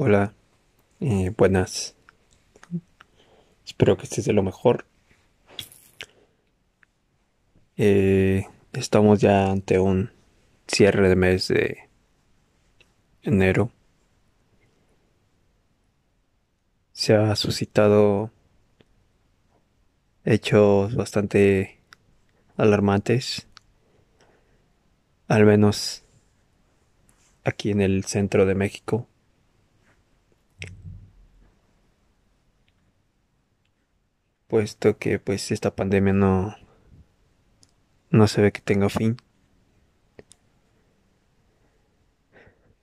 Hola, eh, buenas. Espero que estés de lo mejor. Eh, estamos ya ante un cierre de mes de enero. Se ha suscitado hechos bastante alarmantes, al menos aquí en el centro de México. Puesto que pues esta pandemia no no se ve que tenga fin.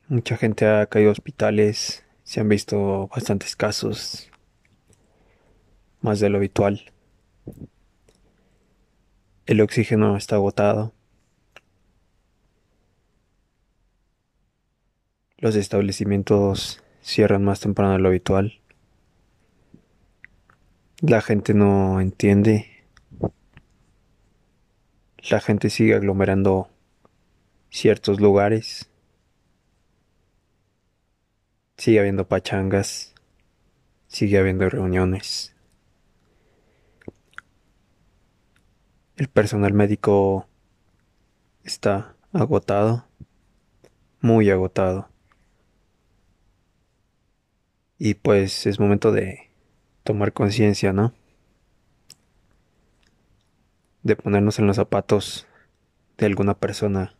Mucha gente ha caído a hospitales, se han visto bastantes casos, más de lo habitual. El oxígeno está agotado. Los establecimientos cierran más temprano de lo habitual. La gente no entiende. La gente sigue aglomerando ciertos lugares. Sigue habiendo pachangas. Sigue habiendo reuniones. El personal médico está agotado, muy agotado. Y pues es momento de tomar conciencia, ¿no? De ponernos en los zapatos de alguna persona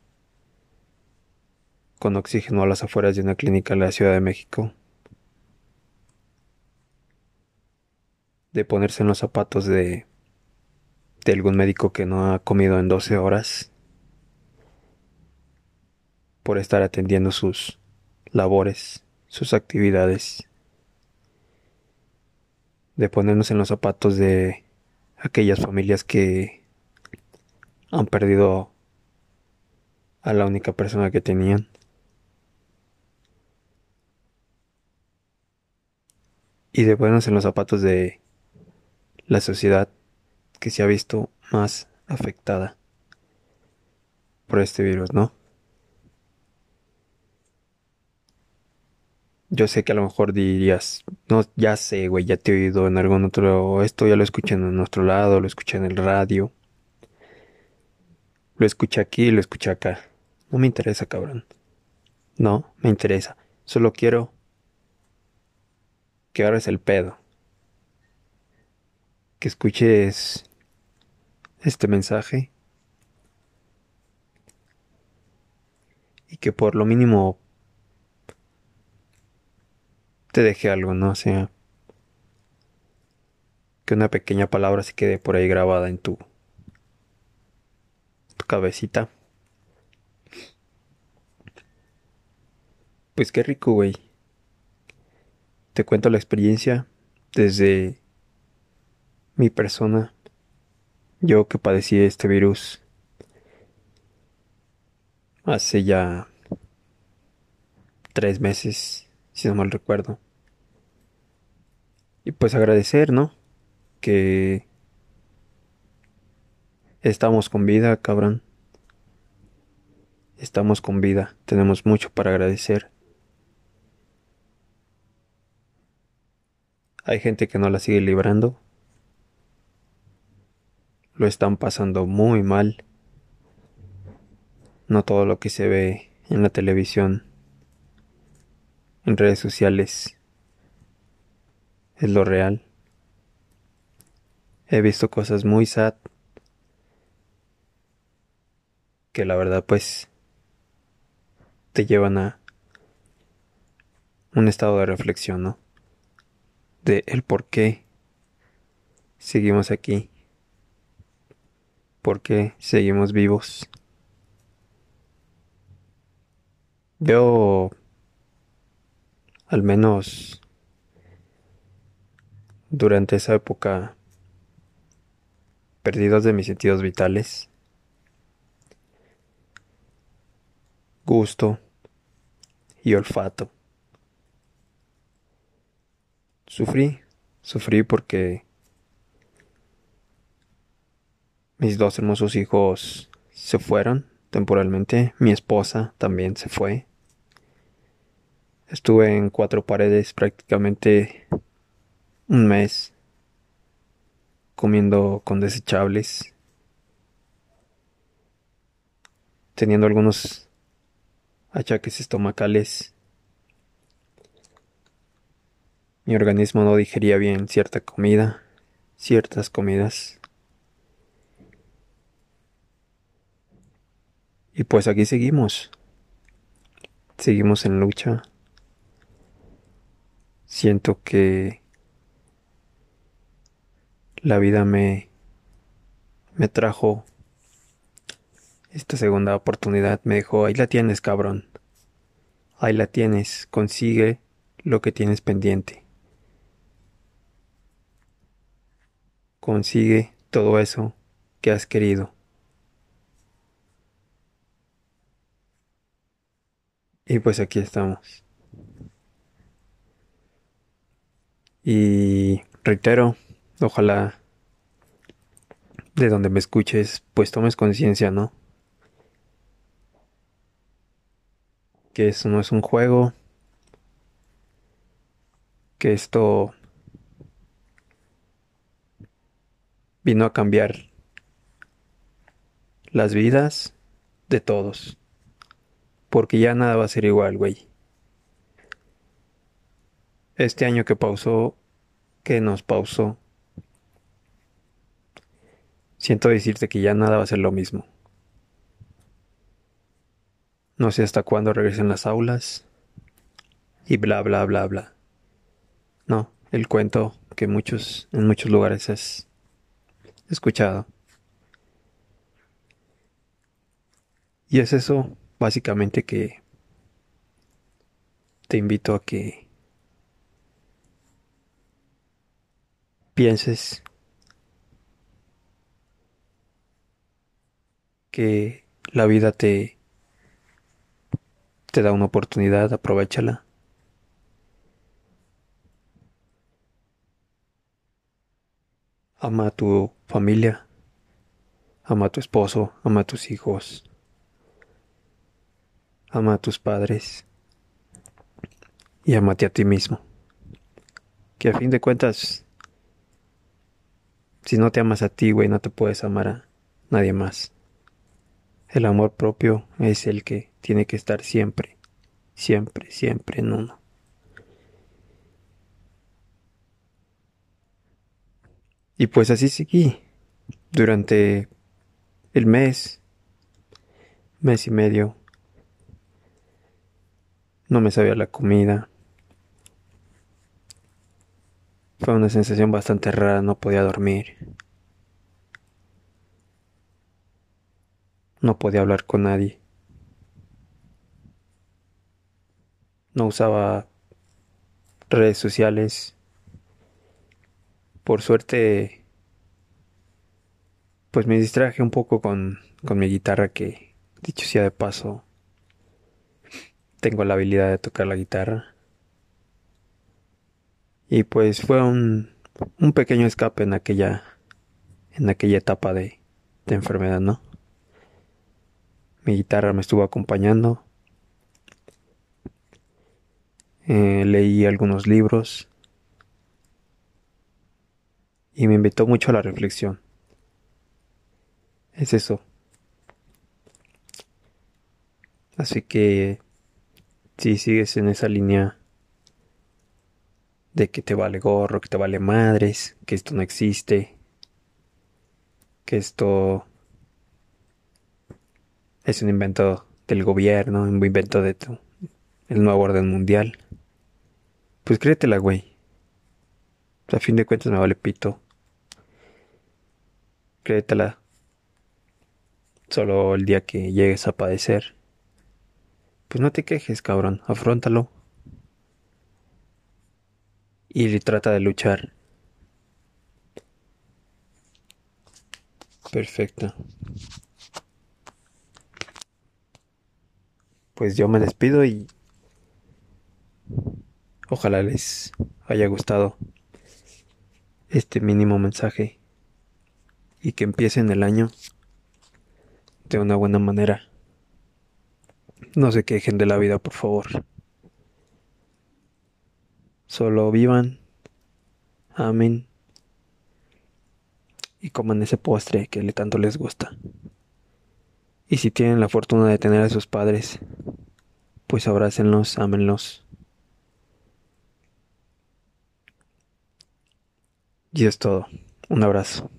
con oxígeno a las afueras de una clínica en la Ciudad de México. De ponerse en los zapatos de, de algún médico que no ha comido en 12 horas por estar atendiendo sus labores, sus actividades de ponernos en los zapatos de aquellas familias que han perdido a la única persona que tenían. Y de ponernos en los zapatos de la sociedad que se ha visto más afectada por este virus, ¿no? Yo sé que a lo mejor dirías, no, ya sé, güey, ya te he oído en algún otro, esto ya lo escuché en nuestro lado, lo escuché en el radio. Lo escuché aquí, lo escuché acá. No me interesa, cabrón. No, me interesa. Solo quiero que es el pedo. Que escuches este mensaje. Y que por lo mínimo te deje algo, ¿no? O sea, que una pequeña palabra se quede por ahí grabada en tu, tu cabecita. Pues qué rico, güey. Te cuento la experiencia desde mi persona. Yo que padecí este virus hace ya tres meses, si no mal recuerdo. Y pues agradecer, ¿no? Que estamos con vida, cabrón. Estamos con vida. Tenemos mucho para agradecer. Hay gente que no la sigue librando. Lo están pasando muy mal. No todo lo que se ve en la televisión, en redes sociales, es lo real. He visto cosas muy sad que la verdad pues te llevan a un estado de reflexión, ¿no? De el por qué seguimos aquí, por qué seguimos vivos. Yo al menos durante esa época, perdidos de mis sentidos vitales, gusto y olfato. Sufrí, sufrí porque mis dos hermosos hijos se fueron temporalmente, mi esposa también se fue Estuve en cuatro paredes prácticamente un mes comiendo con desechables, teniendo algunos achaques estomacales. Mi organismo no digería bien cierta comida, ciertas comidas. Y pues aquí seguimos. Seguimos en lucha. Siento que la vida me me trajo esta segunda oportunidad, me dijo, ahí la tienes, cabrón. Ahí la tienes, consigue lo que tienes pendiente. Consigue todo eso que has querido. Y pues aquí estamos. Y reitero, ojalá de donde me escuches, pues tomes conciencia, ¿no? Que eso no es un juego, que esto vino a cambiar las vidas de todos. Porque ya nada va a ser igual, güey. Este año que pausó, que nos pausó, siento decirte que ya nada va a ser lo mismo. No sé hasta cuándo regresen las aulas y bla bla bla bla. No, el cuento que muchos en muchos lugares has escuchado. Y es eso básicamente que te invito a que pienses que la vida te te da una oportunidad, aprovechala. Ama a tu familia, ama a tu esposo, ama a tus hijos, ama a tus padres y amate a ti mismo. Que a fin de cuentas, si no te amas a ti, güey, no te puedes amar a nadie más. El amor propio es el que tiene que estar siempre, siempre, siempre en uno. Y pues así seguí durante el mes, mes y medio no me sabía la comida. Fue una sensación bastante rara, no podía dormir. No podía hablar con nadie. No usaba redes sociales. Por suerte, pues me distraje un poco con, con mi guitarra que, dicho sea de paso, tengo la habilidad de tocar la guitarra. Y pues fue un, un pequeño escape en aquella, en aquella etapa de, de enfermedad, ¿no? Mi guitarra me estuvo acompañando. Eh, leí algunos libros. Y me invitó mucho a la reflexión. Es eso. Así que si sigues en esa línea de que te vale gorro, que te vale madres, que esto no existe, que esto es un invento del gobierno, un invento de tu, el nuevo orden mundial, pues créetela, güey. A fin de cuentas me vale pito. Créetela. Solo el día que llegues a padecer pues no te quejes, cabrón, afrontalo. Y trata de luchar. Perfecto. Pues yo me despido y ojalá les haya gustado este mínimo mensaje y que empiecen el año de una buena manera. No se quejen de la vida, por favor. Solo vivan, amen y coman ese postre que le tanto les gusta. Y si tienen la fortuna de tener a sus padres, pues abrácenlos, ámenlos. Y es todo. Un abrazo.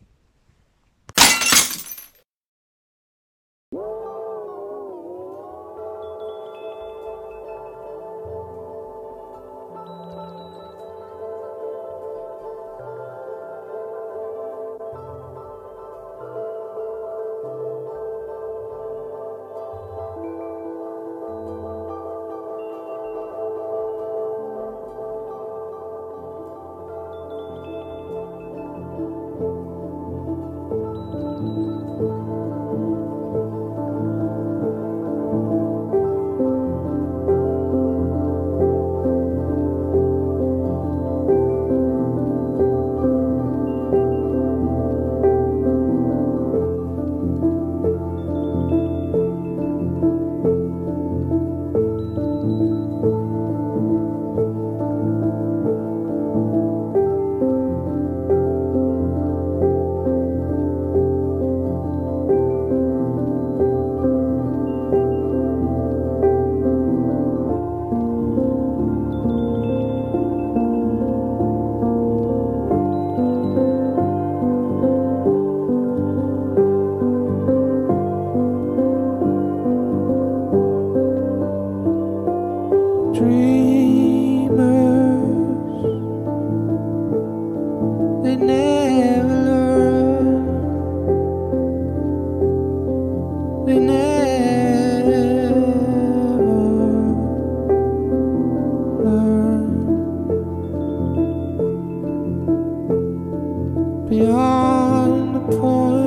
Oh.